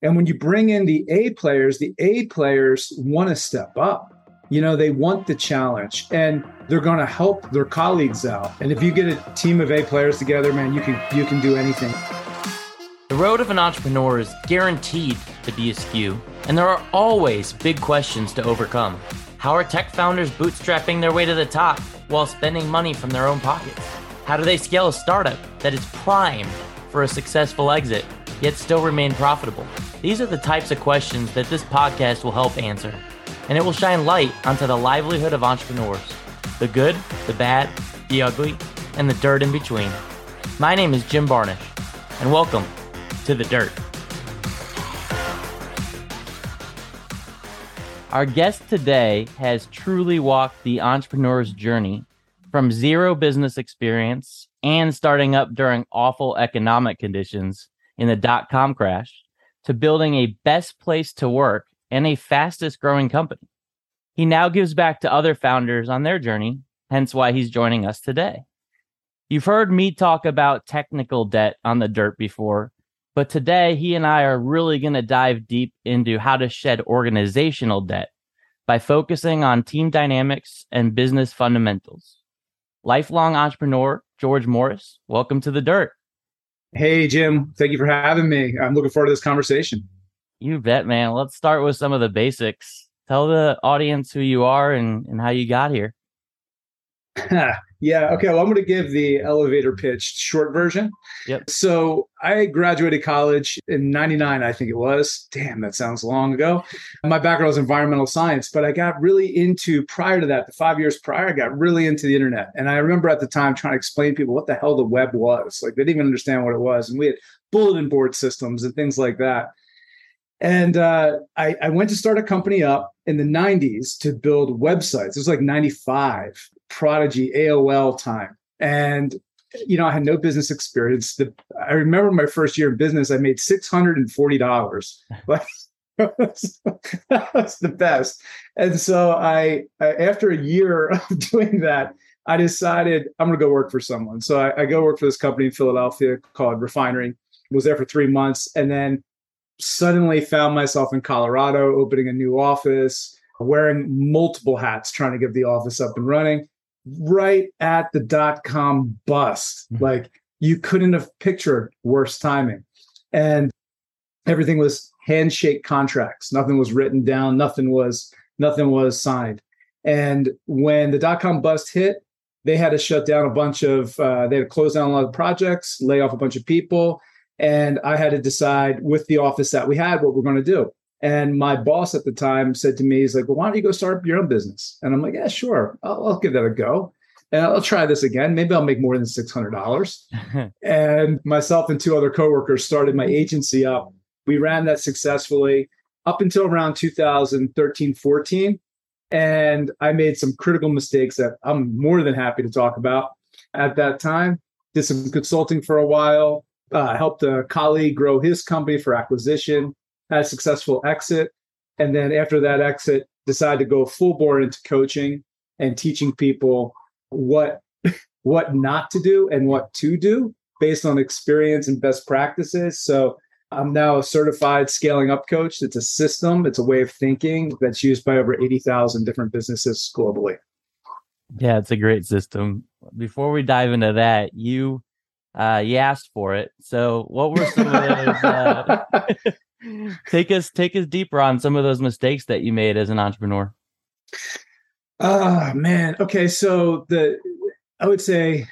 And when you bring in the A players, the A players want to step up. You know, they want the challenge and they're going to help their colleagues out. And if you get a team of A players together, man, you can you can do anything. The road of an entrepreneur is guaranteed to be askew, and there are always big questions to overcome. How are tech founders bootstrapping their way to the top while spending money from their own pockets? How do they scale a startup that is primed for a successful exit, yet still remain profitable? These are the types of questions that this podcast will help answer, and it will shine light onto the livelihood of entrepreneurs the good, the bad, the ugly, and the dirt in between. My name is Jim Barnish, and welcome to The Dirt. Our guest today has truly walked the entrepreneur's journey from zero business experience and starting up during awful economic conditions in the dot com crash to building a best place to work and a fastest growing company. He now gives back to other founders on their journey, hence why he's joining us today. You've heard me talk about technical debt on the dirt before, but today, he and I are really going to dive deep into how to shed organizational debt by focusing on team dynamics and business fundamentals. Lifelong entrepreneur George Morris, welcome to the dirt. Hey, Jim. Thank you for having me. I'm looking forward to this conversation. You bet, man. Let's start with some of the basics. Tell the audience who you are and, and how you got here. yeah. Okay. Well, I'm going to give the elevator pitch short version. Yep. So I graduated college in 99, I think it was. Damn, that sounds long ago. My background was environmental science, but I got really into, prior to that, the five years prior, I got really into the internet. And I remember at the time trying to explain to people what the hell the web was. Like they didn't even understand what it was. And we had bulletin board systems and things like that. And uh, I, I, went to start a company up in the 90s to build websites. It was like 95. Prodigy AOL time. And you know, I had no business experience. The, I remember my first year in business, I made six hundred and forty dollars. that was the best. And so I, I, after a year of doing that, I decided I'm going to go work for someone. So I, I, go work for this company in Philadelphia called Refinery. Was there for three months, and then suddenly found myself in Colorado, opening a new office, wearing multiple hats, trying to get the office up and running right at the dot com bust. Mm-hmm. Like you couldn't have pictured worse timing. And everything was handshake contracts. Nothing was written down. Nothing was nothing was signed. And when the dot com bust hit, they had to shut down a bunch of uh, they had to close down a lot of projects, lay off a bunch of people, and I had to decide with the office that we had what we're going to do. And my boss at the time said to me, he's like, well, why don't you go start your own business? And I'm like, yeah, sure. I'll, I'll give that a go. And I'll try this again. Maybe I'll make more than $600. and myself and two other coworkers started my agency up. We ran that successfully up until around 2013, 14. And I made some critical mistakes that I'm more than happy to talk about at that time. Did some consulting for a while, uh, helped a colleague grow his company for acquisition had a successful exit. And then after that exit, decided to go full bore into coaching and teaching people what what not to do and what to do based on experience and best practices. So I'm now a certified scaling up coach. It's a system, it's a way of thinking that's used by over 80,000 different businesses globally. Yeah, it's a great system. Before we dive into that, you uh, you asked for it. So, what were some of those? Uh, take us take us deeper on some of those mistakes that you made as an entrepreneur. Oh man. Okay, so the I would say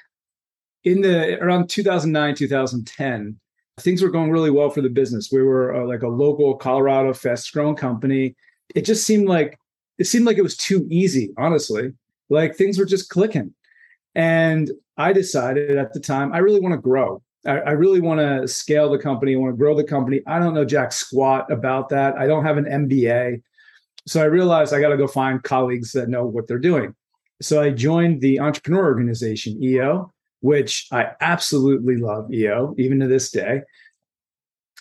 in the around 2009 2010 things were going really well for the business we were uh, like a local colorado fast growing company it just seemed like it seemed like it was too easy honestly like things were just clicking and i decided at the time i really want to grow I, I really want to scale the company. I want to grow the company. I don't know jack squat about that. I don't have an MBA. So I realized I got to go find colleagues that know what they're doing. So I joined the entrepreneur organization, EO, which I absolutely love EO, even to this day.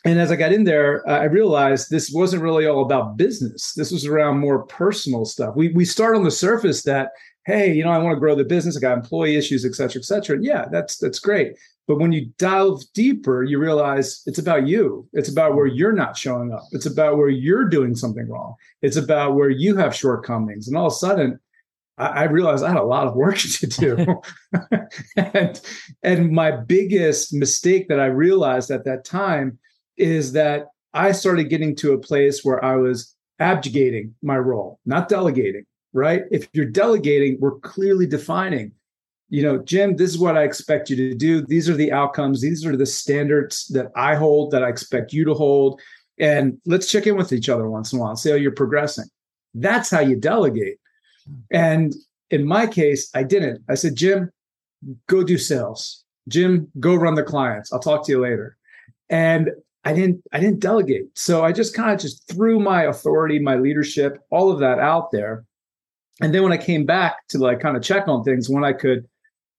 And as I got in there, I realized this wasn't really all about business. This was around more personal stuff. We we start on the surface that, hey, you know, I want to grow the business. I got employee issues, et cetera, et cetera. And yeah, that's that's great. But when you delve deeper, you realize it's about you. It's about where you're not showing up. It's about where you're doing something wrong. It's about where you have shortcomings. And all of a sudden, I, I realized I had a lot of work to do. and, and my biggest mistake that I realized at that time is that I started getting to a place where I was abdicating my role, not delegating, right? If you're delegating, we're clearly defining, you know, Jim, this is what I expect you to do. These are the outcomes. These are the standards that I hold that I expect you to hold. And let's check in with each other once in a while, see how you're progressing. That's how you delegate. And in my case, I didn't. I said, Jim, go do sales. Jim, go run the clients. I'll talk to you later. And I didn't I didn't delegate. So I just kind of just threw my authority, my leadership, all of that out there. And then when I came back to like kind of check on things, when I could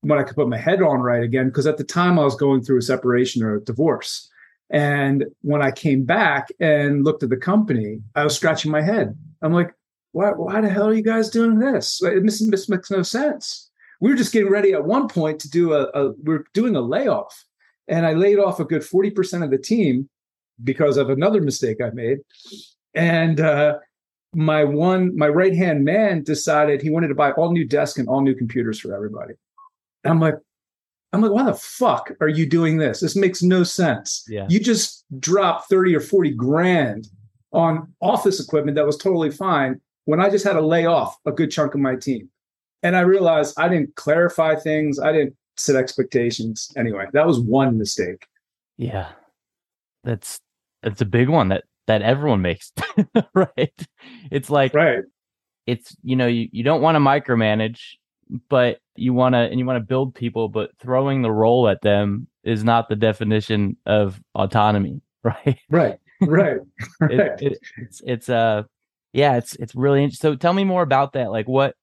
when I could put my head on right again, because at the time I was going through a separation or a divorce. And when I came back and looked at the company, I was scratching my head. I'm like, why, why the hell are you guys doing this? It this makes no sense. We were just getting ready at one point to do a, a we we're doing a layoff. And I laid off a good 40% of the team because of another mistake I made. And uh, my one, my right hand man decided he wanted to buy all new desks and all new computers for everybody. And I'm like, I'm like, why the fuck are you doing this? This makes no sense. Yeah. You just dropped 30 or 40 grand on office equipment that was totally fine when I just had to lay off a good chunk of my team. And I realized I didn't clarify things, I didn't set expectations. Anyway, that was one mistake. Yeah. That's that's a big one that that everyone makes, right? It's like right. It's you know, you, you don't want to micromanage, but you want to and you want to build people, but throwing the role at them is not the definition of autonomy, right? Right. Right. right. It, it, it's it's uh yeah, it's it's really interesting. So tell me more about that. Like what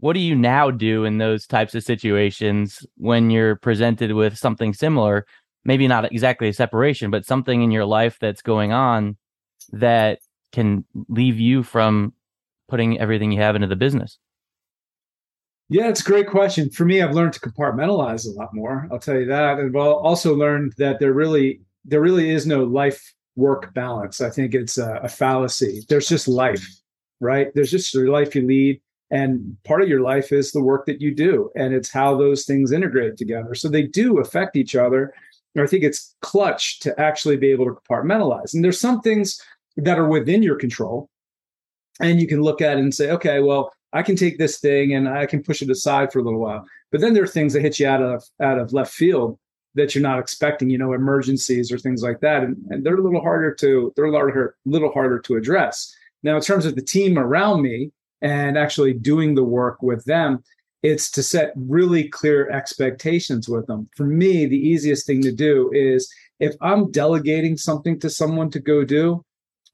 what do you now do in those types of situations when you're presented with something similar? Maybe not exactly a separation, but something in your life that's going on that can leave you from putting everything you have into the business. Yeah, it's a great question. For me, I've learned to compartmentalize a lot more. I'll tell you that, and I've also learned that there really there really is no life work balance. I think it's a, a fallacy. There's just life, right? There's just the life you lead. And part of your life is the work that you do, and it's how those things integrate together. So they do affect each other. And I think it's clutch to actually be able to compartmentalize. And there's some things that are within your control. And you can look at it and say, okay, well, I can take this thing and I can push it aside for a little while. But then there are things that hit you out of out of left field that you're not expecting, you know, emergencies or things like that. And, and they're a little harder to they're a little, little harder to address. Now, in terms of the team around me and actually doing the work with them, it's to set really clear expectations with them. For me, the easiest thing to do is if I'm delegating something to someone to go do,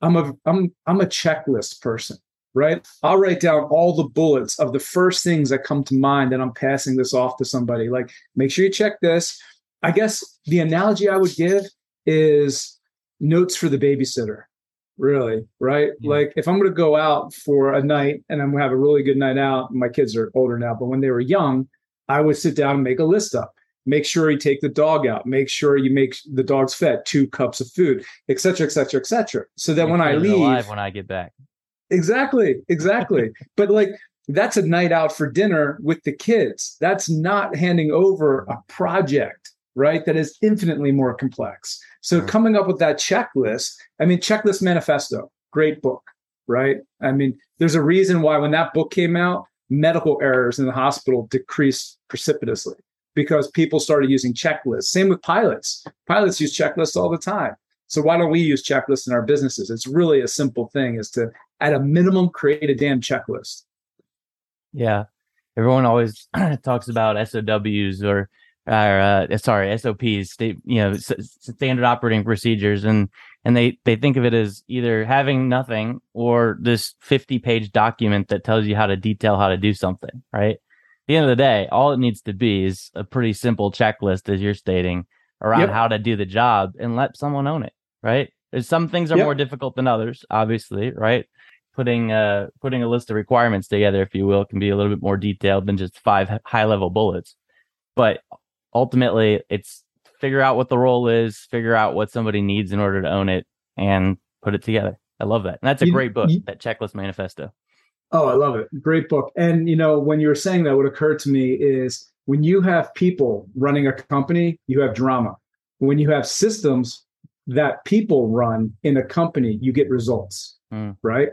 I'm a I'm I'm a checklist person, right? I'll write down all the bullets of the first things that come to mind and I'm passing this off to somebody. Like, make sure you check this. I guess the analogy I would give is notes for the babysitter. Really, right? Yeah. Like if I'm going to go out for a night and I'm going to have a really good night out, my kids are older now, but when they were young, I would sit down and make a list up. Make sure you take the dog out. Make sure you make the dog's fed two cups of food, et cetera, et cetera, et cetera. So that when I leave, when I get back, exactly, exactly. but like that's a night out for dinner with the kids. That's not handing over a project right? That is infinitely more complex. So mm-hmm. coming up with that checklist, I mean, Checklist Manifesto, great book, right? I mean, there's a reason why when that book came out, medical errors in the hospital decreased precipitously because people started using checklists. Same with pilots. Pilots use checklists all the time. So why don't we use checklists in our businesses? It's really a simple thing is to at a minimum create a damn checklist. Yeah. Everyone always talks about SOWs or or uh, sorry, SOPs, state, you know, standard operating procedures, and and they they think of it as either having nothing or this 50 page document that tells you how to detail how to do something. Right. At the end of the day, all it needs to be is a pretty simple checklist, as you're stating, around yep. how to do the job, and let someone own it. Right. There's some things are yep. more difficult than others, obviously. Right. Putting uh putting a list of requirements together, if you will, can be a little bit more detailed than just five high level bullets. But ultimately it's figure out what the role is, figure out what somebody needs in order to own it, and put it together. I love that. And that's a You- great book, you- that checklist manifesto. Oh, I love it. Great book. And you know, when you were saying that, what occurred to me is when you have people running a company, you have drama. When you have systems that people run in a company, you get results. Mm. Right.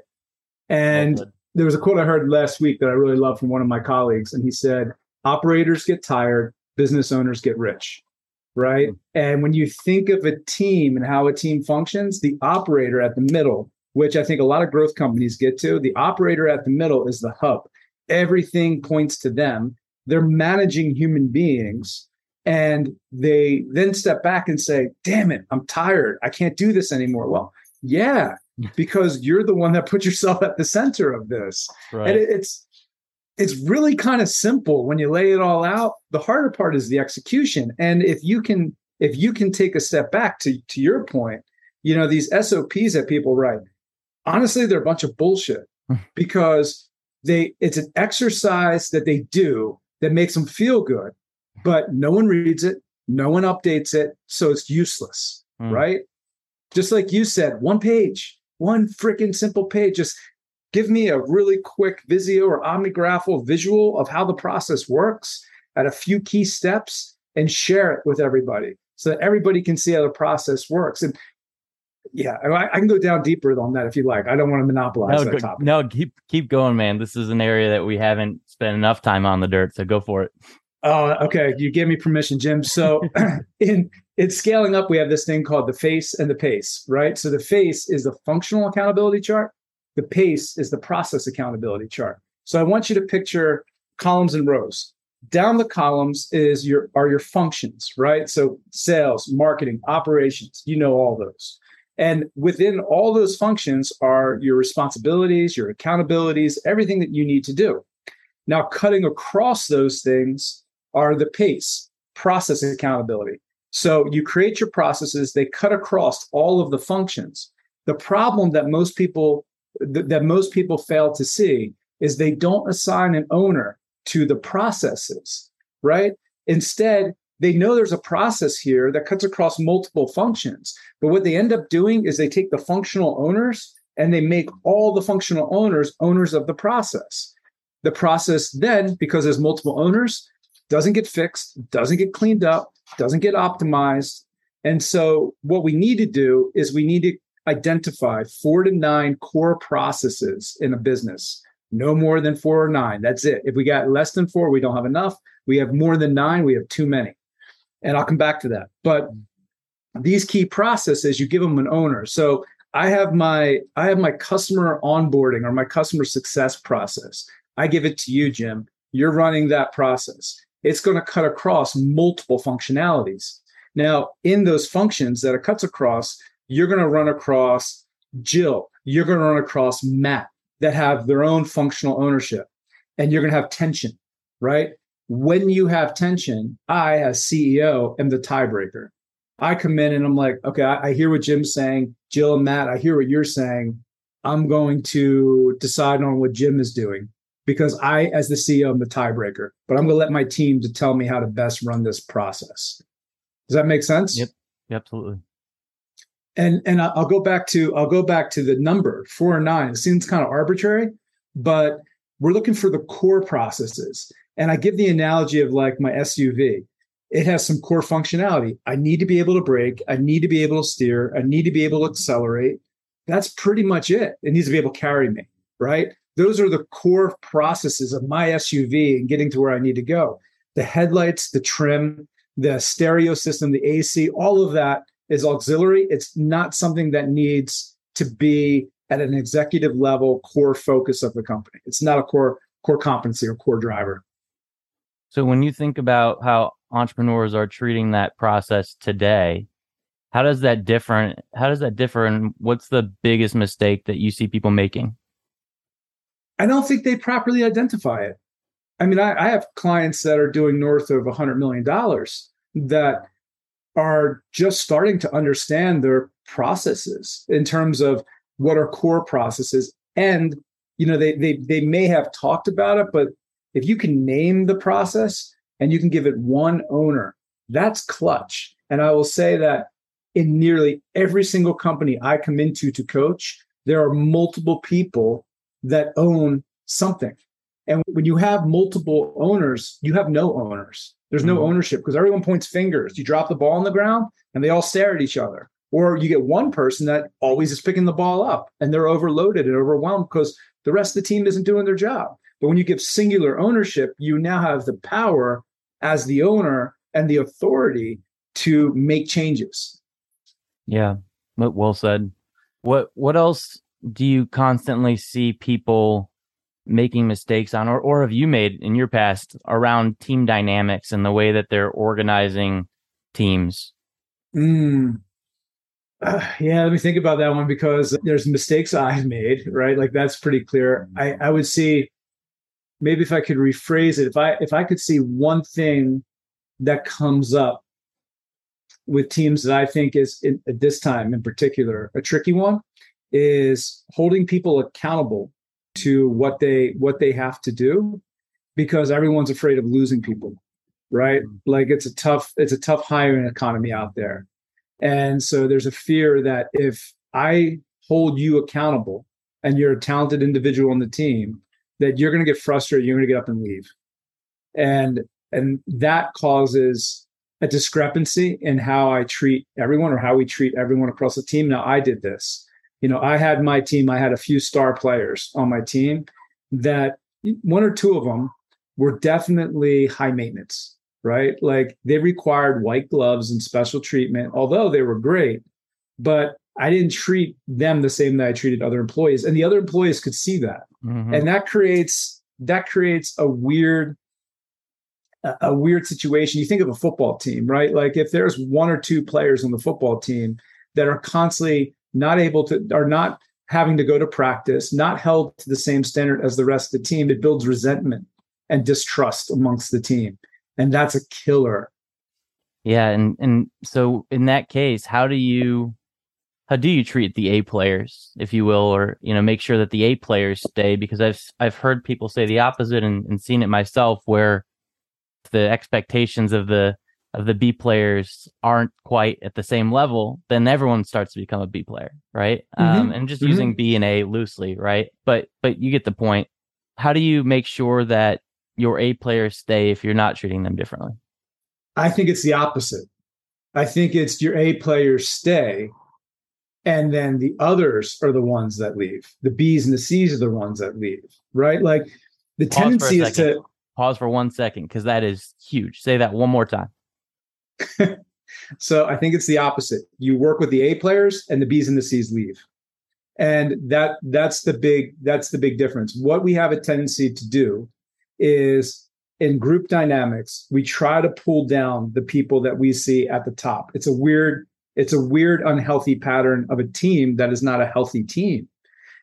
And there was a quote I heard last week that I really love from one of my colleagues, and he said, "Operators get tired, business owners get rich." Right. And when you think of a team and how a team functions, the operator at the middle, which I think a lot of growth companies get to, the operator at the middle is the hub. Everything points to them. They're managing human beings. And they then step back and say, damn it, I'm tired. I can't do this anymore. Well, yeah, because you're the one that put yourself at the center of this. right. And it's it's really kind of simple when you lay it all out. The harder part is the execution. And if you can if you can take a step back to to your point, you know, these SOPs that people write, honestly, they're a bunch of bullshit because they it's an exercise that they do that makes them feel good, but no one reads it, no one updates it, so it's useless, Mm. right? Just like you said, one page, one freaking simple page, just give me a really quick Visio or OmniGraffle visual of how the process works at a few key steps and share it with everybody so that everybody can see how the process works. And yeah, I, I can go down deeper on that if you like. I don't want to monopolize No, that go- topic. no, keep keep going, man. This is an area that we haven't spent enough time on the dirt, so go for it. Oh, okay. You gave me permission, Jim. So in in scaling up, we have this thing called the face and the pace, right? So the face is the functional accountability chart. The pace is the process accountability chart. So I want you to picture columns and rows. Down the columns is your are your functions, right? So sales, marketing, operations, you know all those. And within all those functions are your responsibilities, your accountabilities, everything that you need to do. Now, cutting across those things are the pace, process accountability. So you create your processes, they cut across all of the functions. The problem that most people th- that most people fail to see is they don't assign an owner to the processes, right? Instead, they know there's a process here that cuts across multiple functions. But what they end up doing is they take the functional owners and they make all the functional owners owners of the process. The process then, because there's multiple owners, doesn't get fixed, doesn't get cleaned up, doesn't get optimized. And so, what we need to do is we need to identify four to nine core processes in a business. No more than four or nine. That's it. If we got less than four, we don't have enough. We have more than nine, we have too many. And I'll come back to that. But mm. these key processes, you give them an owner. So I have my I have my customer onboarding or my customer success process. I give it to you, Jim. You're running that process. It's going to cut across multiple functionalities. Now, in those functions that it cuts across, you're going to run across Jill. You're going to run across Matt that have their own functional ownership, and you're going to have tension, right? When you have tension, I, as CEO, am the tiebreaker. I come in and I'm like, okay, I, I hear what Jim's saying. Jill and Matt, I hear what you're saying. I'm going to decide on what Jim is doing because I, as the CEO, am the tiebreaker. But I'm going to let my team to tell me how to best run this process. Does that make sense? Yep. Absolutely. And and I'll go back to I'll go back to the number four and nine. It seems kind of arbitrary, but we're looking for the core processes. And I give the analogy of like my SUV. It has some core functionality. I need to be able to brake. I need to be able to steer. I need to be able to accelerate. That's pretty much it. It needs to be able to carry me, right? Those are the core processes of my SUV and getting to where I need to go. The headlights, the trim, the stereo system, the AC, all of that is auxiliary. It's not something that needs to be at an executive level core focus of the company. It's not a core core competency or core driver. So when you think about how entrepreneurs are treating that process today, how does that different? How does that differ, and what's the biggest mistake that you see people making? I don't think they properly identify it. I mean, I, I have clients that are doing north of a hundred million dollars that are just starting to understand their processes in terms of what are core processes. And, you know, they they they may have talked about it, but if you can name the process and you can give it one owner, that's clutch. And I will say that in nearly every single company I come into to coach, there are multiple people that own something. And when you have multiple owners, you have no owners. There's no mm-hmm. ownership because everyone points fingers. You drop the ball on the ground and they all stare at each other. Or you get one person that always is picking the ball up and they're overloaded and overwhelmed because the rest of the team isn't doing their job. But when you give singular ownership, you now have the power as the owner and the authority to make changes. Yeah, well said. What what else do you constantly see people making mistakes on or, or have you made in your past around team dynamics and the way that they're organizing teams? Mm. Uh, yeah, let me think about that one because there's mistakes I've made, right? Like that's pretty clear. I, I would see maybe if I could rephrase it, if I if I could see one thing that comes up with teams that I think is in, at this time in particular a tricky one is holding people accountable to what they what they have to do because everyone's afraid of losing people right mm-hmm. like it's a tough it's a tough hiring economy out there and so there's a fear that if i hold you accountable and you're a talented individual on the team that you're going to get frustrated you're going to get up and leave. And and that causes a discrepancy in how i treat everyone or how we treat everyone across the team. Now i did this. You know, I had my team, I had a few star players on my team that one or two of them were definitely high maintenance, right? Like they required white gloves and special treatment, although they were great, but I didn't treat them the same that I treated other employees. And the other employees could see that. Mm-hmm. And that creates that creates a weird a weird situation. You think of a football team, right? Like if there's one or two players on the football team that are constantly not able to, are not having to go to practice, not held to the same standard as the rest of the team, it builds resentment and distrust amongst the team. And that's a killer. Yeah. And, and so in that case, how do you, how do you treat the A players, if you will, or, you know, make sure that the A players stay? Because I've, I've heard people say the opposite and, and seen it myself where the expectations of the of the B players aren't quite at the same level, then everyone starts to become a B player, right? Mm-hmm. Um, and just mm-hmm. using B and A loosely, right? But but you get the point. How do you make sure that your A players stay if you're not treating them differently? I think it's the opposite. I think it's your A players stay, and then the others are the ones that leave. The B's and the C's are the ones that leave, right? Like the Pause tendency is to pause for one second because that is huge. Say that one more time. so I think it's the opposite. You work with the A players and the B's and the C's leave. And that that's the big that's the big difference. What we have a tendency to do is in group dynamics, we try to pull down the people that we see at the top. It's a weird it's a weird unhealthy pattern of a team that is not a healthy team.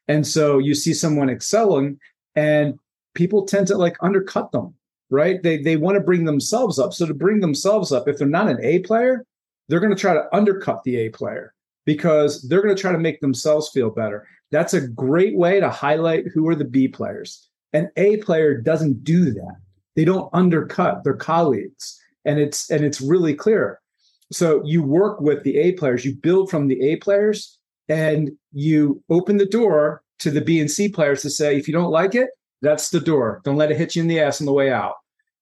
And so you see someone excelling and people tend to like undercut them right? They they want to bring themselves up. So to bring themselves up, if they're not an A player, they're going to try to undercut the A player because they're going to try to make themselves feel better. That's a great way to highlight who are the B players. An A player doesn't do that. They don't undercut their colleagues. And it's and it's really clear. So you work with the A players, you build from the A players, and you open the door to the B and C players to say, if you don't like it, that's the door. Don't let it hit you in the ass on the way out.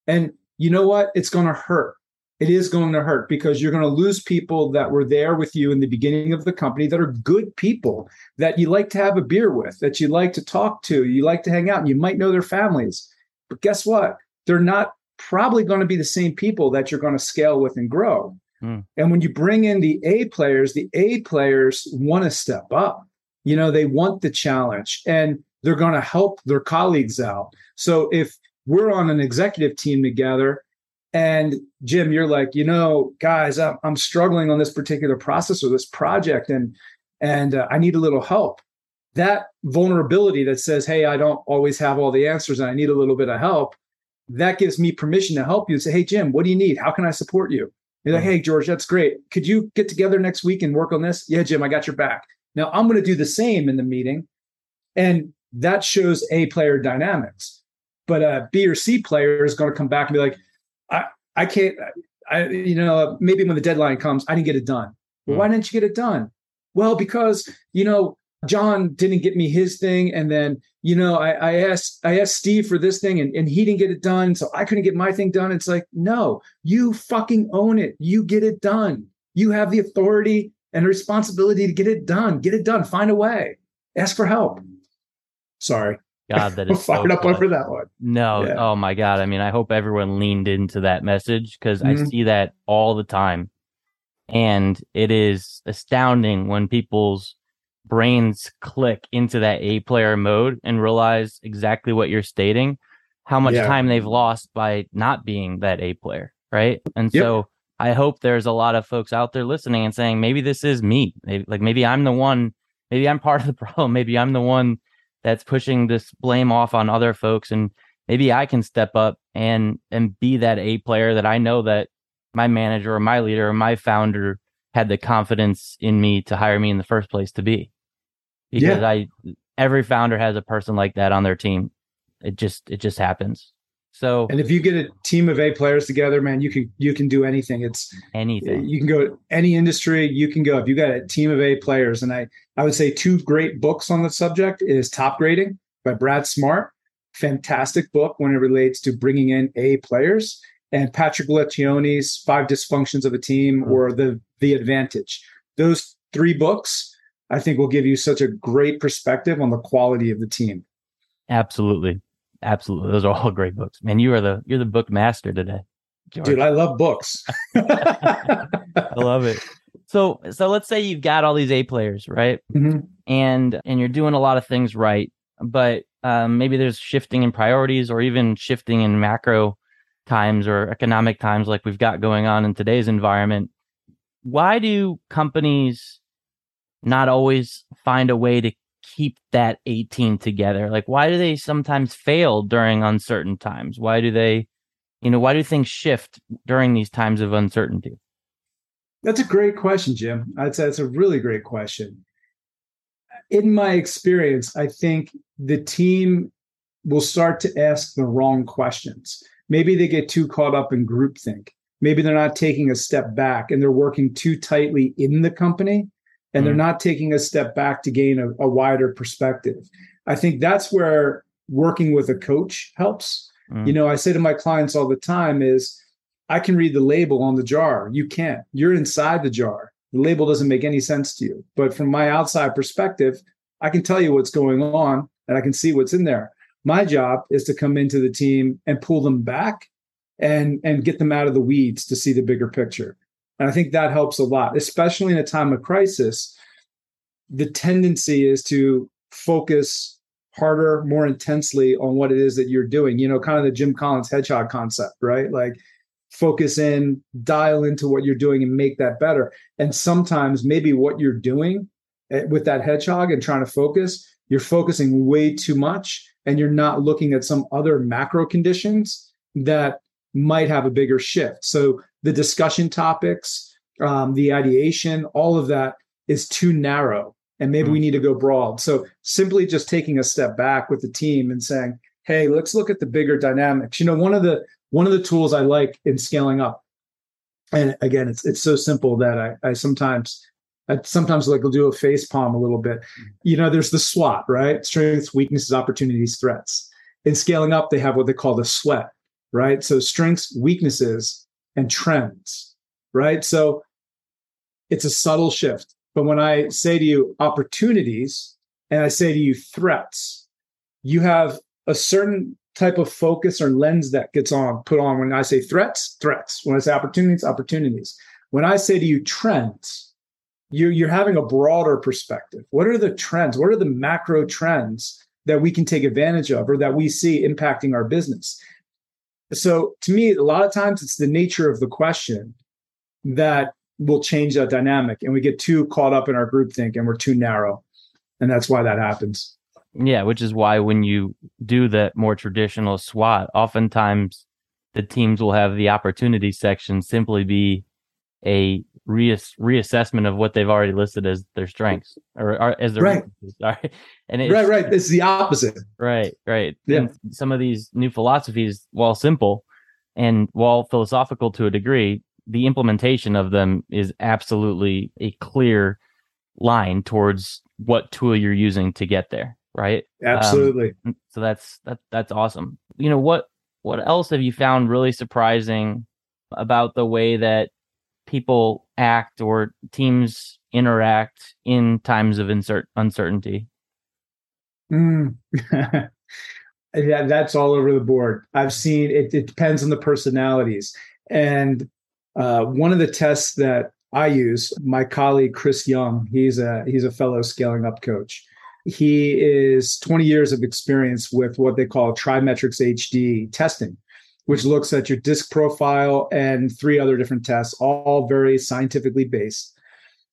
And you know what? It's going to hurt. It is going to hurt because you're going to lose people that were there with you in the beginning of the company that are good people that you like to have a beer with, that you like to talk to, you like to hang out, and you might know their families. But guess what? They're not probably going to be the same people that you're going to scale with and grow. Mm. And when you bring in the A players, the A players want to step up. You know, they want the challenge. And they're going to help their colleagues out. So if we're on an executive team together and Jim, you're like, you know, guys, I'm, I'm struggling on this particular process or this project and and uh, I need a little help. That vulnerability that says, hey, I don't always have all the answers and I need a little bit of help, that gives me permission to help you and say, hey, Jim, what do you need? How can I support you? You're like, mm-hmm. hey, George, that's great. Could you get together next week and work on this? Yeah, Jim, I got your back. Now I'm going to do the same in the meeting. And that shows A player dynamics. But a B or C player is going to come back and be like, I, I can't, I, you know, maybe when the deadline comes, I didn't get it done. Well, why didn't you get it done? Well, because, you know, John didn't get me his thing. And then, you know, I, I asked I asked Steve for this thing and, and he didn't get it done. So I couldn't get my thing done. It's like, no, you fucking own it. You get it done. You have the authority and responsibility to get it done. Get it done. Find a way. Ask for help. Sorry. God, that is fired so up good. for that one. No, Yeah. oh my God. I mean, I hope everyone leaned into that message because I Mhm. see that all the time. And it is astounding when people's brains click into that A player mode and realize exactly what you're stating, how much Yeah. time they've lost by not being that A player. Right. And Yep. so I hope there's a lot of folks out there listening and saying, maybe this is me. Maybe, like maybe I'm the one, maybe I'm part of the problem. Maybe I'm the one that's pushing this blame off on other folks and maybe I can step up and and be that A player that I know that my manager or my leader or my founder had the confidence in me to hire me in the first place to be. Because Yeah. I every founder has a person like that on their team. It just it just happens. So And if you get a team of A players together, man, you can you can do anything. It's anything. you can go any industry you can go if you got a team of a players and i i would say two great books on the subject is Topgrading by brad smart fantastic book when it relates to bringing in a players and patrick Lencioni's five dysfunctions of a team Mhm. or the the advantage those three books i think will give you such a great perspective on the quality of the team Absolutely. Absolutely. Those are all great books. Man, you are the you're the book master today. George. dude i love books I love it. So so let's say you've got all these A players, right? Mhm. And and you're doing a lot of things right, but um, maybe there's shifting in priorities or even shifting in macro times or economic times like we've got going on in today's environment. Why do companies not always find a way to keep that A team together? Like why do they sometimes fail during uncertain times? Why do they you know, why do things shift during these times of uncertainty? That's a great question, Jim. I'd say it's a really great question. In my experience, I think the team will start to ask the wrong questions. Maybe they get too caught up in groupthink. Maybe they're not taking a step back and they're working too tightly in the company and they're Mm. not taking a step back to gain a, a wider perspective. I think that's where working with a coach helps. Mm. You know, I say to my clients all the time is I can read the label on the jar. You can't. You're inside the jar. The label doesn't make any sense to you. But from my outside perspective, I can tell you what's going on and I can see what's in there. My job is to come into the team and pull them back and and get them out of the weeds to see the bigger picture. And I think that helps a lot, especially in a time of crisis. The tendency is to focus harder, more intensely on what it is that you're doing. You know, kind of the Jim Collins hedgehog concept, right? Like focus in, dial into what you're doing and make that better. And sometimes maybe what you're doing eh, with that hedgehog and trying to focus, you're focusing way too much and you're not looking at some other macro conditions that might have a bigger shift. So the discussion topics, um, the ideation, all of that is too narrow. And maybe we need to go broad. So simply just taking a step back with the team and saying, hey, let's look at the bigger dynamics. You know, one of the one of the tools I like in scaling up, and again, it's it's so simple that I, I sometimes I sometimes like will do a face palm a little bit. You know, there's the SWOT, right? Strengths, weaknesses, opportunities, threats. In scaling up, they have what they call the sweat, right? So strengths, weaknesses, and trends, right? So it's a subtle shift. But when I say to you opportunities and I say to you threats, you have a certain type of focus or lens that gets on put on when I say threats, threats. When I say opportunities, opportunities. When I say to you trends, you're, you're having a broader perspective. What are the trends? What are the macro trends that we can take advantage of or that we see impacting our business? So to me, a lot of times it's the nature of the question that will change that dynamic. And we get too caught up in our groupthink and we're too narrow. And that's why that happens. Yeah, which is why when you do that more traditional SWOT, oftentimes the teams will have the opportunity section simply be a reass- reassessment of what they've already listed as their strengths or, or as their Right. Sorry. And it's, right, right. It's the opposite. Right, right. Yeah. And some of these new philosophies, while simple and while philosophical to a degree, the implementation of them is absolutely a clear line towards what tool you're using to get there right absolutely um, so that's that, that's awesome you know what what else have you found really surprising about the way that people act or teams interact in times of insert uncertainty mm. yeah that's all over the board i've seen it, it depends on the personalities and uh, one of the tests that I use, my colleague Chris Young, he's a he's a fellow scaling up coach. He is 20 years of experience with what they call TriMetrix HD testing, which looks at your DISC profile and three other different tests, all very scientifically based.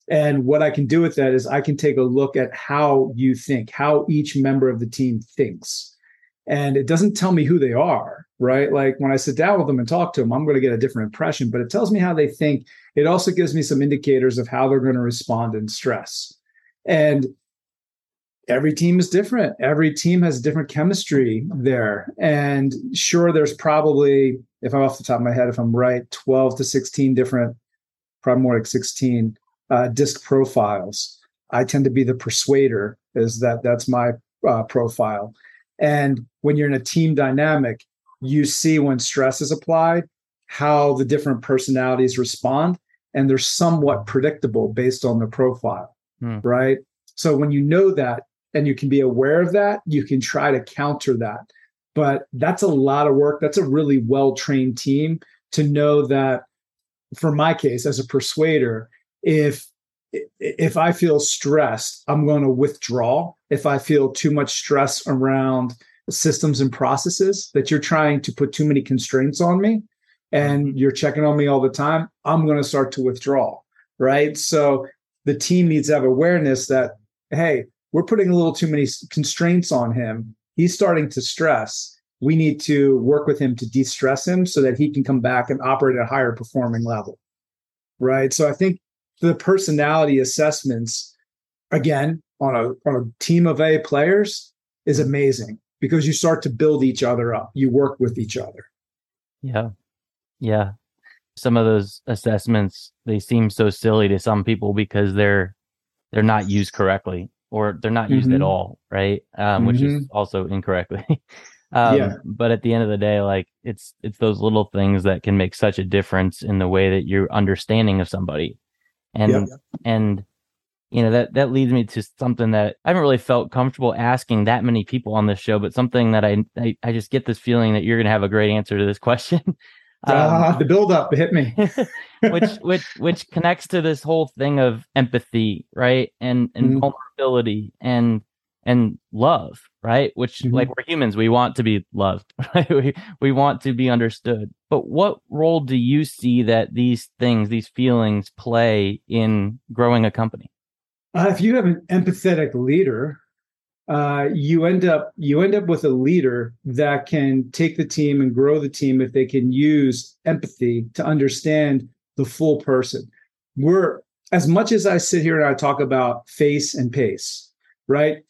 And what I can do with that is I can take a look at how you think, how each member of the team thinks. And it doesn't tell me who they are right? Like when i sit down with them and talk to them i'm going to get a different impression but it tells me how they think. It also gives me some indicators of how they're going to respond in stress. And every team is different every team has different chemistry there and sure there's probably if i'm off the top of my head if i'm right 12 to 16 different probably more like 16 uh, DISC profiles i tend to be the persuader is that that's my uh, profile and when you're in a team dynamic, you see when stress is applied, how the different personalities respond. And they're somewhat predictable based on the profile, hmm. right? So when you know that and you can be aware of that, you can try to counter that. But that's a lot of work. That's a really well trained team to know that, for my case, as a persuader, if if I feel stressed, I'm going to withdraw. If I feel too much stress around systems and processes that you're trying to put too many constraints on me and mm-hmm. you're checking on me all the time, I'm going to start to withdraw. Right. So the team needs to have awareness that, hey, we're putting a little too many constraints on him. He's starting to stress. We need to work with him to de stress him so that he can come back and operate at a higher performing level. Right. So I think the personality assessments, again, on a, on a team of A players is amazing because you start to build each other up. You work with each other. Yeah. Yeah. Some of those assessments, they seem so silly to some people because they're they're not used correctly or they're not used mm-hmm. at all, right? Um, mm-hmm. which is mm-hmm. also incorrectly. um, yeah. but at the end of the day, like it's it's those little things that can make such a difference in the way that you're understanding of somebody. And yep. and you know that that leads me to something that I haven't really felt comfortable asking that many people on this show, but something that I I, I just get this feeling that you're going to have a great answer to this question. Um, the build up hit me, which which which connects to this whole thing of empathy, right, and and mm-hmm. vulnerability and and love, right? Which mm-hmm. like we're humans, we want to be loved, right? We we want to be understood. But what role do you see that these things, these feelings play in growing a company? Uh, if you have an empathetic leader, uh, you end up you end up with a leader that can take the team and grow the team if they can use empathy to understand the full person. We're as much as I sit here and I talk about face and pace, right?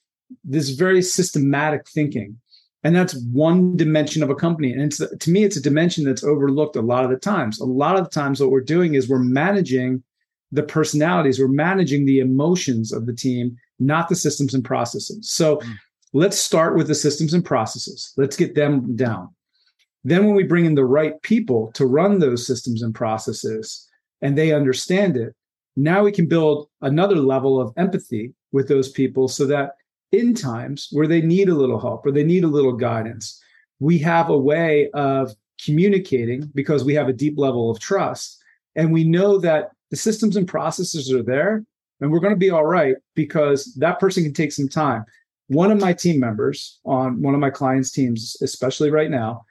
This very systematic thinking. And that's one dimension of a company. And it's to me, it's a dimension that's overlooked a lot of the times. A lot of the times, what we're doing is we're managing the personalities, we're managing the emotions of the team, not the systems and processes. So mm. let's start with the systems and processes. Let's get them down. Then, when we bring in the right people to run those systems and processes and they understand it, now we can build another level of empathy with those people so that in times where they need a little help or they need a little guidance, we have a way of communicating because we have a deep level of trust. And we know that the systems and processes are there and we're going to be all right because that person can take some time. One of my team members on one of my clients teams especially right now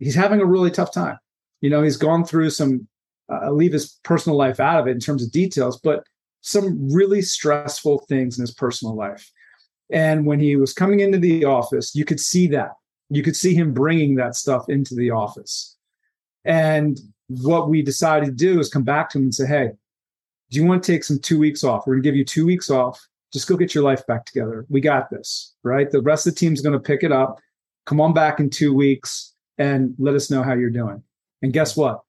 he's having a really tough time. You know he's gone through some uh, leave his personal life out of it in terms of details but some really stressful things in his personal life. And when he was coming into the office you could see that. You could see him bringing that stuff into the office. And what we decided to do is come back to him and say hey do you want to take some two weeks off? We're going to give you two weeks off. Just go get your life back together. We got this, right? The rest of the team's going to pick it up. Come on back in two weeks and let us know how you're doing. And guess what?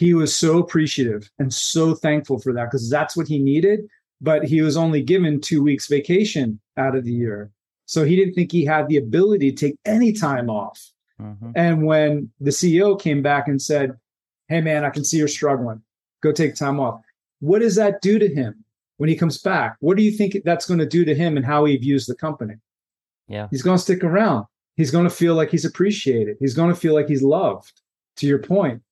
he was so appreciative and so thankful for that because that's what he needed. But he was only given two weeks vacation out of the year. So he didn't think he had the ability to take any time off. Mm-hmm. And when the CEO came back and said, Hey, man, I can see you're struggling. Go take time off. What does that do to him when he comes back? What do you think that's going to do to him and how he views the company? Yeah. He's going to stick around. He's going to feel like he's appreciated. He's going to feel like he's loved, to your point.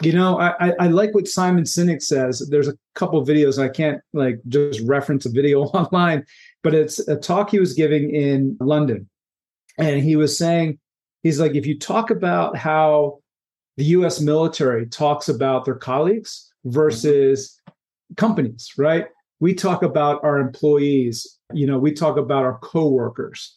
You know, I, I like what Simon Sinek says. There's a couple videos, I can't like just reference a video online, but it's a talk he was giving in London. And he was saying, he's like, if you talk about how the US military talks about their colleagues mm-hmm. versus companies, right? We talk about our employees, you know, we talk about our coworkers.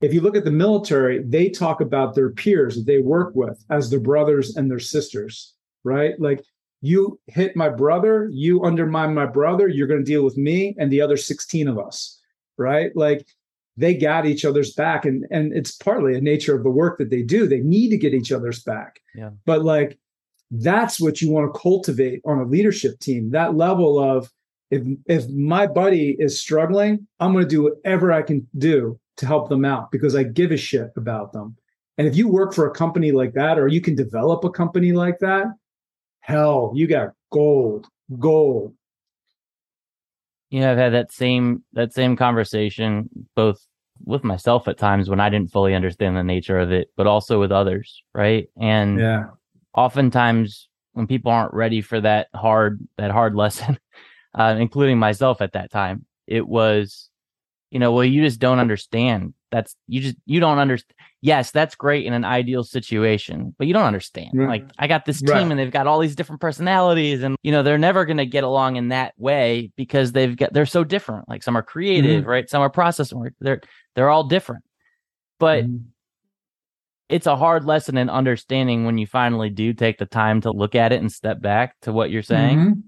If you look at the military, they talk about their peers that they work with as their brothers and their sisters, right? Like you hit my brother, you undermine my brother, you're going to deal with me and the other 16 of us, right? Like they got each other's back and and it's partly a nature of the work that they do they need to get each other's back yeah but like that's what you want to cultivate on a leadership team that level of if if my buddy is struggling i'm going to do whatever i can do to help them out because i give a shit about them. And if you work for a company like that or you can develop a company like that hell you got gold gold. You know i've had that same that same conversation both with myself at times when I didn't fully understand the nature of it, but also with others, right? And yeah, oftentimes when people aren't ready for that hard that hard lesson, uh, including myself at that time, it was, you know, well, you just don't understand. That's you just you don't understand. Yes, that's great in an ideal situation, but you don't understand. Like I got this team right. and they've got all these different personalities, and you know they're never going to get along in that way because they've got they're so different. Like some are creative, mm-hmm. right? Some are process. They're they're all different. But mm-hmm. It's a hard lesson in understanding when you finally do take the time to look at it and step back to what you're saying.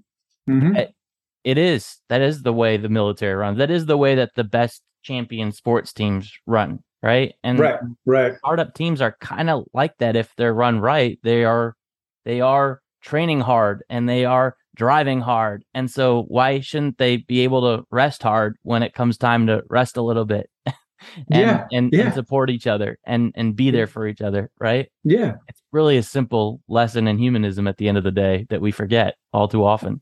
Mm-hmm. mm-hmm. It, it is. That is the way the military runs. That is the way that the best champion sports teams run, right? And right, right. Startup teams are kind of like that if they're run right. They are they are training hard and they are driving hard. And so why shouldn't they be able to rest hard when it comes time to rest a little bit? and, yeah, and, yeah. and support each other and and be there for each other, right? Yeah. It's really a simple lesson in humanism at the end of the day that we forget all too often.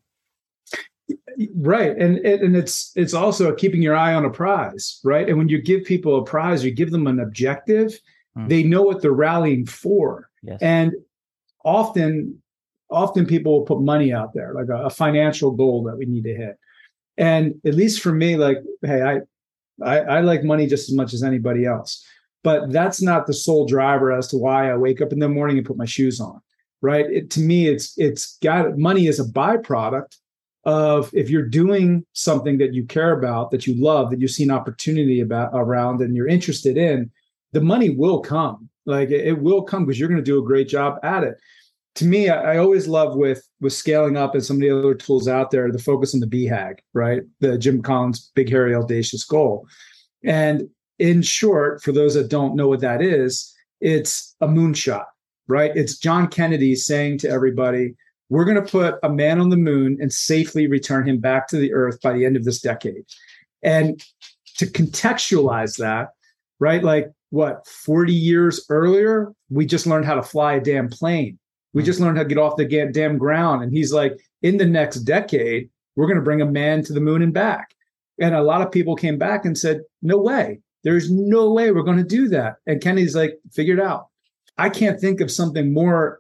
Right. And and it's it's also keeping your eye on a prize, right? And when you give people a prize, you give them an objective, mm. they know what they're rallying for. Yes. And often often people will put money out there, like a, a financial goal that we need to hit. And at least for me, like, hey, I I, I like money just as much as anybody else. But that's not the sole driver as to why I wake up in the morning and put my shoes on. Right. It, to me, it's it's got money is a byproduct of if you're doing something that you care about, that you love, that you see an opportunity about around and you're interested in, the money will come. Like it, it will come because you're going to do a great job at it to me, I, I, always love with with scaling up and some of the other tools out there, the focus on the BHAG, right? The Jim Collins big, hairy, audacious goal. And in short, for those that don't know what that is, it's a moonshot, right? It's John Kennedy saying to everybody, we're going to put a man on the moon and safely return him back to the earth by the end of this decade. And to contextualize that, right? Like what, 40 years earlier, we just learned how to fly a damn plane we just learned how to get off the damn ground. And he's like, in the next decade, we're going to bring a man to the moon and back. And a lot of people came back and said, no way. There's no way we're going to do that. And Kennedy's like, figured out. I can't think of something more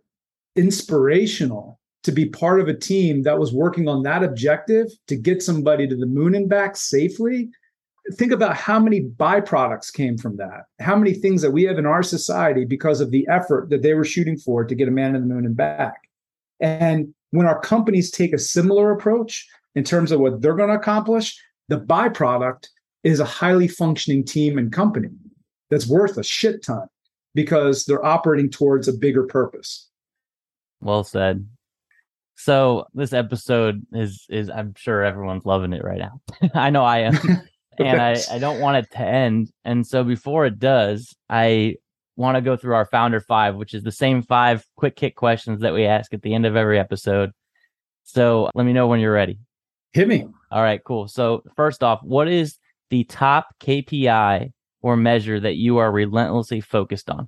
inspirational to be part of a team that was working on that objective to get somebody to the moon and back safely think about how many byproducts came from that. How many things that we have in our society because of the effort that they were shooting for to get a man in the moon and back. And when our companies take a similar approach in terms of what they're going to accomplish, the byproduct is a highly functioning team and company that's worth a shit ton because they're operating towards a bigger purpose. Well said. So this episode is is I'm sure everyone's loving it right now. I know I am. and I, I don't want it to end. And so before it does, I want to go through our founder five, which is the same five quick hit questions that we ask at the end of every episode. So let me know when you're ready. Hit me. All right, cool. So first off, what is the top KPI or measure that you are relentlessly focused on?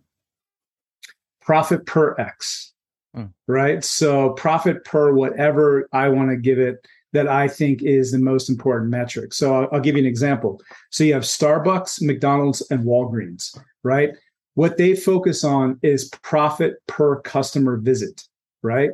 Profit per X. Hmm. Right. So profit per whatever I want to give it that I think is the most important metric. So I'll, I'll, give you an example. So you have Starbucks, McDonald's, and Walgreens, right? What they focus on is profit per customer visit, right?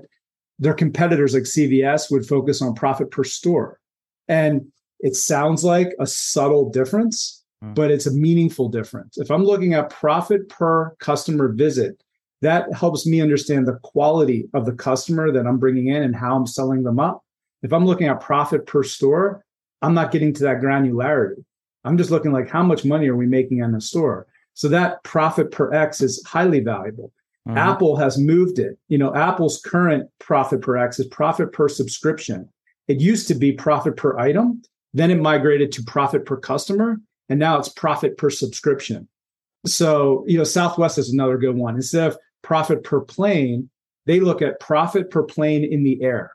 Their competitors like CVS would focus on profit per store. And it sounds like a subtle difference, mm. but it's a meaningful difference. If I'm looking at profit per customer visit, that helps me understand the quality of the customer that I'm bringing in and how I'm selling them up. If I'm looking at profit per store, I'm not getting to that granularity. I'm just looking like how much money are we making in the store? So that profit per X is highly valuable. Mm-hmm. Apple has moved it. You know, Apple's current profit per X is profit per subscription. It used to be profit per item, then it migrated to profit per customer, and now it's profit per subscription. So, you know, Southwest is another good one. Instead of profit per plane, they look at profit per plane in the air.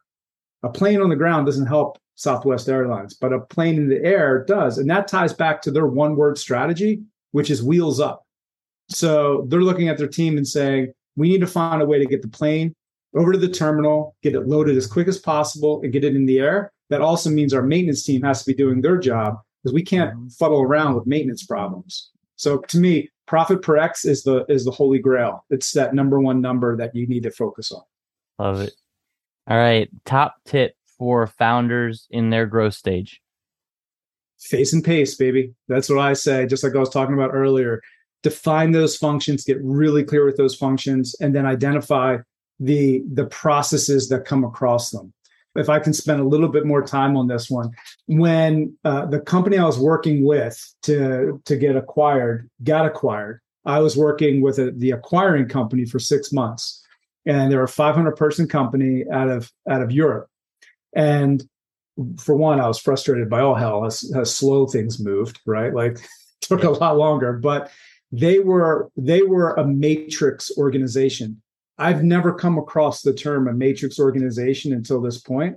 A plane on the ground doesn't help Southwest Airlines, but a plane in the air does. And that ties back to their one word strategy, which is wheels up. So they're looking at their team and saying, we need to find a way to get the plane over to the terminal, get it loaded as quick as possible, and get it in the air. That also means our maintenance team has to be doing their job because we can't mm-hmm. fuddle around with maintenance problems. So to me, profit per X is the is the holy grail. It's that number one number that you need to focus on. Love it. All right. Top tip for founders in their growth stage. Face and pace, baby. That's what I say. Just like I was talking about earlier. Define those functions, get really clear with those functions, and then identify the the processes that come across them if I can spend a little bit more time on this one, when uh, the company I was working with to to get acquired got acquired, I was working with a, the acquiring company for six months, and they're a 500 person company out of out of Europe, and for one, I was frustrated by all hell as, how slow things moved. Right, like took a lot longer, but they were they were a matrix organization I've never come across the term a matrix organization until this point.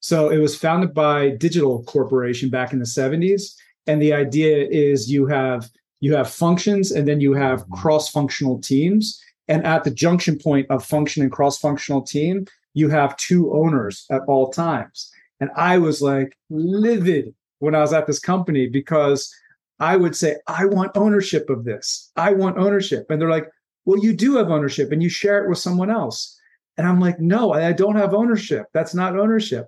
So it was founded by Digital Corporation back in the 70s. And the idea is you have you have functions and then you have mm-hmm. cross-functional teams. And at the junction point of function and cross-functional team, you have two owners at all times. And I was like livid when I was at this company because I would say, I want ownership of this. I want ownership. And they're like, well, you do have ownership and you share it with someone else. And I'm like, no, I don't have ownership. That's not ownership.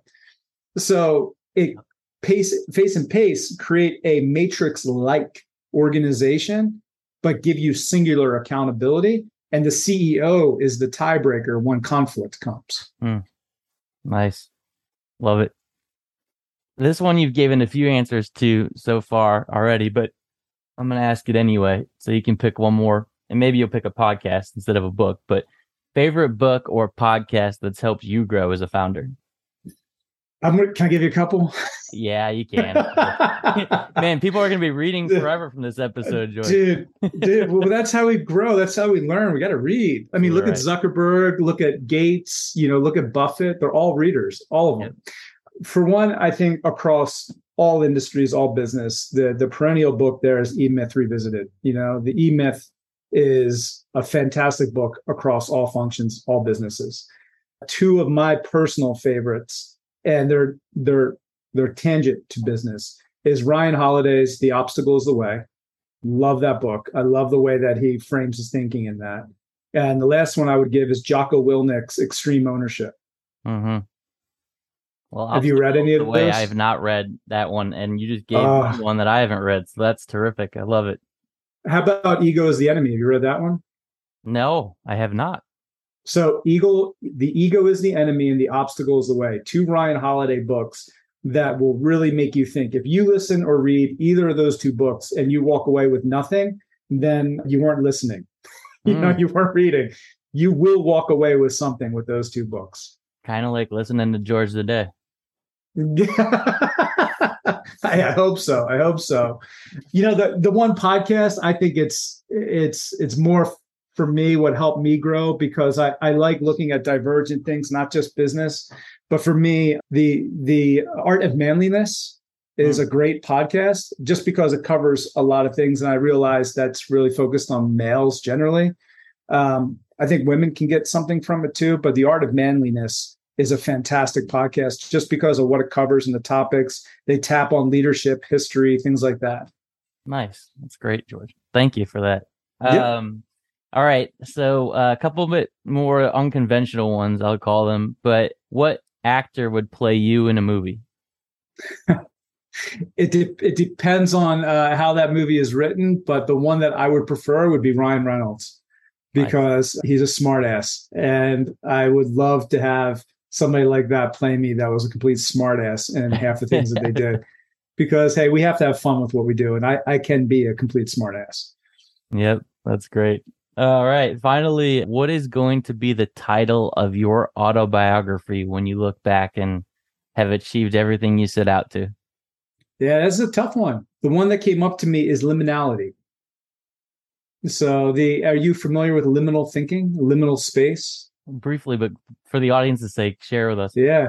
So it pace, face and pace create a matrix like organization, but give you singular accountability. And the CEO is the tiebreaker when conflict comes. Mm. Nice. Love it. This one you've given a few answers to so far already, but I'm going to ask it anyway. So you can pick one more and maybe you'll pick a podcast instead of a book, but favorite book or podcast that's helped you grow as a founder? I'm, can I give you a couple? Yeah, you can. Man, people are going to be reading forever from this episode, Joy. Dude, dude, well, that's how we grow. That's how we learn. We got to read. I mean, look right. at Zuckerberg, look at Gates, you know, look at Buffett. They're all readers, all of them. For one, I think across all industries, all business, the the perennial book there is E Myth Revisited. You know, the E Myth is a fantastic book across all functions, all businesses. Two of my personal favorites, and they're they're they're tangent to business, is Ryan Holiday's The Obstacle is the Way. Love that book. I love the way that he frames his thinking in that. And the last one I would give is Jocko Willink's Extreme Ownership. Mm-hmm. Well, have you read any of the way? I have not read that one, and you just gave uh, one that I haven't read, so that's terrific. I love it. How about Ego is the Enemy? Have you read that one? No, I have not. So, Eagle, the ego is the enemy and the obstacle is the way. Two Ryan Holiday books that will really make you think. If you listen or read either of those two books and you walk away with nothing, then you weren't listening. you mm. know, hmm. you weren't reading. You will walk away with something with those two books. Kind of like listening to George the Day. I, I, hope so. I hope so. You know, the the one podcast, I think it's it's it's more for me what helped me grow because I, I like looking at divergent things, not just business. But for me, the the art of manliness is mm. a great podcast just because it covers a lot of things. And I realize that's really focused on males generally. Um, I think women can get something from it too, but the art of manliness is a fantastic podcast just because of what it covers and the topics. They tap on leadership, history, things like that. Nice. That's great, George. Thank you for that. Um, all right. So uh, a couple bit more unconventional ones, I'll call them. But what actor would play you in a movie? it de- it depends on uh, how that movie is written, but the one that I would prefer would be Ryan Reynolds because nice. he's a smartass, and I would love to have somebody like that play me that was a complete smartass in half the things that they did. Because hey, we have to have fun with what we do, and I I can be a complete smartass. Yep, that's great. All right. Finally, what is going to be the title of your autobiography when you look back and have achieved everything you set out to? Yeah, that's a tough one. The one that came up to me is liminality. So, the are you familiar with liminal thinking, liminal space? Briefly, but for the audience's sake, share with us. Yeah.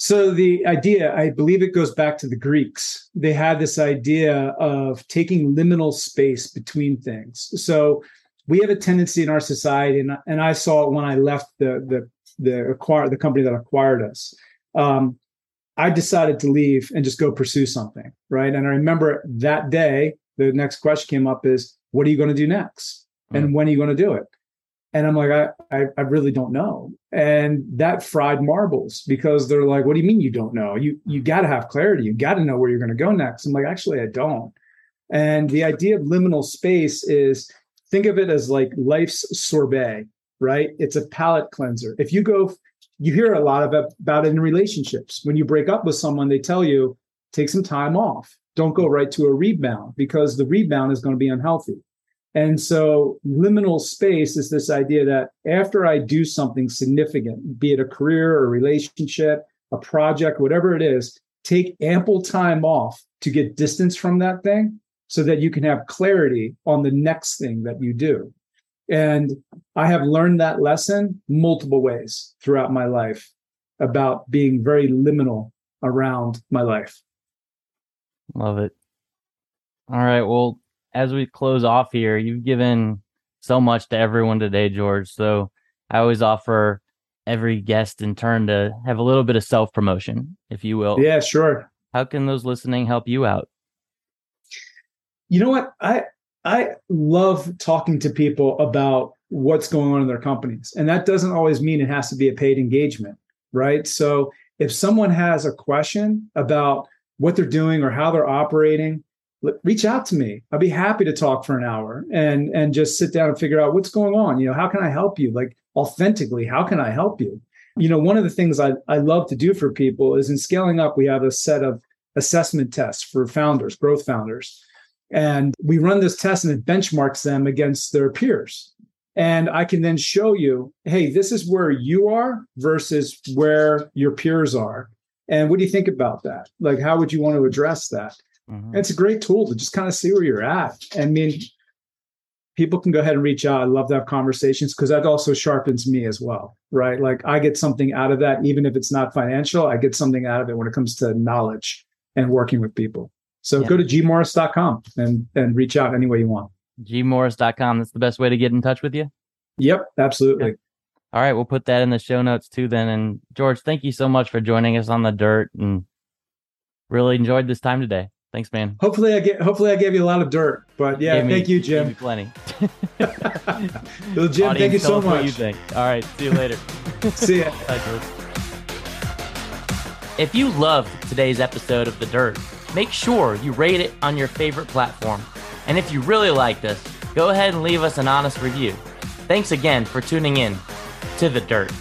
So the idea, I believe it goes back to the Greeks. They had this idea of taking liminal space between things. So we have a tendency in our society, and, and I saw it when I left the the the acquire the company that acquired us. Um, I decided to leave and just go pursue something, right? And I remember that day, the next question came up is, "What are you going to do next? And mm. when are you going to do it?" And I'm like, I, I, I really don't know. And that fried marbles because they're like, what do you mean you don't know? You you got to have clarity. You got to know where you're going to go next. I'm like, actually, I don't. And the idea of liminal space is think of it as like life's sorbet, right? It's a palate cleanser. If you go, you hear a lot of about it in relationships. When you break up with someone, they tell you take some time off. Don't go right to a rebound because the rebound is going to be unhealthy. And so liminal space is this idea that after I do something significant, be it a career or a relationship, a project, whatever it is, take ample time off to get distance from that thing so that you can have clarity on the next thing that you do. And I have learned that lesson multiple ways throughout my life about being very liminal around my life. Love it. All right. Well, as we close off here, you've given so much to everyone today, George. So I always offer every guest in turn to have a little bit of self promotion, if you will. Yeah, sure. How can those listening help you out? You know what? I I love talking to people about what's going on in their companies. And that doesn't always mean it has to be a paid engagement, right? So if someone has a question about what they're doing or how they're operating, reach out to me. I'll be happy to talk for an hour and and just sit down and figure out what's going on. You know, how can I help you? Like authentically, how can I help you? You know, one of the things I, I love to do for people is in scaling up, we have a set of assessment tests for founders, growth founders. And we run this test and it benchmarks them against their peers. And I can then show you, hey, this is where you are versus where your peers are. And what do you think about that? Like, how would you want to address that? Mm-hmm. It's a great tool to just kind of see where you're at. I mean, people can go ahead and reach out. I love to have conversations because that also sharpens me as well, right? Like I get something out of that, even if it's not financial, I get something out of it when it comes to knowledge and working with people. So yeah. go to gmorris.com and, and reach out any way you want. gmorris.com. That's the best way to get in touch with you. Yep, absolutely. Yeah. All right, we'll put that in the show notes too then. And George, thank you so much for joining us on the dirt and really enjoyed this time today. Thanks, man. Hopefully, I get. Hopefully, I gave you a lot of dirt. But yeah, me, thank you, Jim. plenty. well, Jim, Audience, thank you so much. you think? All right, see you later. see ya. if you loved today's episode of The Dirt, make sure you rate it on your favorite platform. And if you really liked us, go ahead and leave us an honest review. Thanks again for tuning in to The Dirt.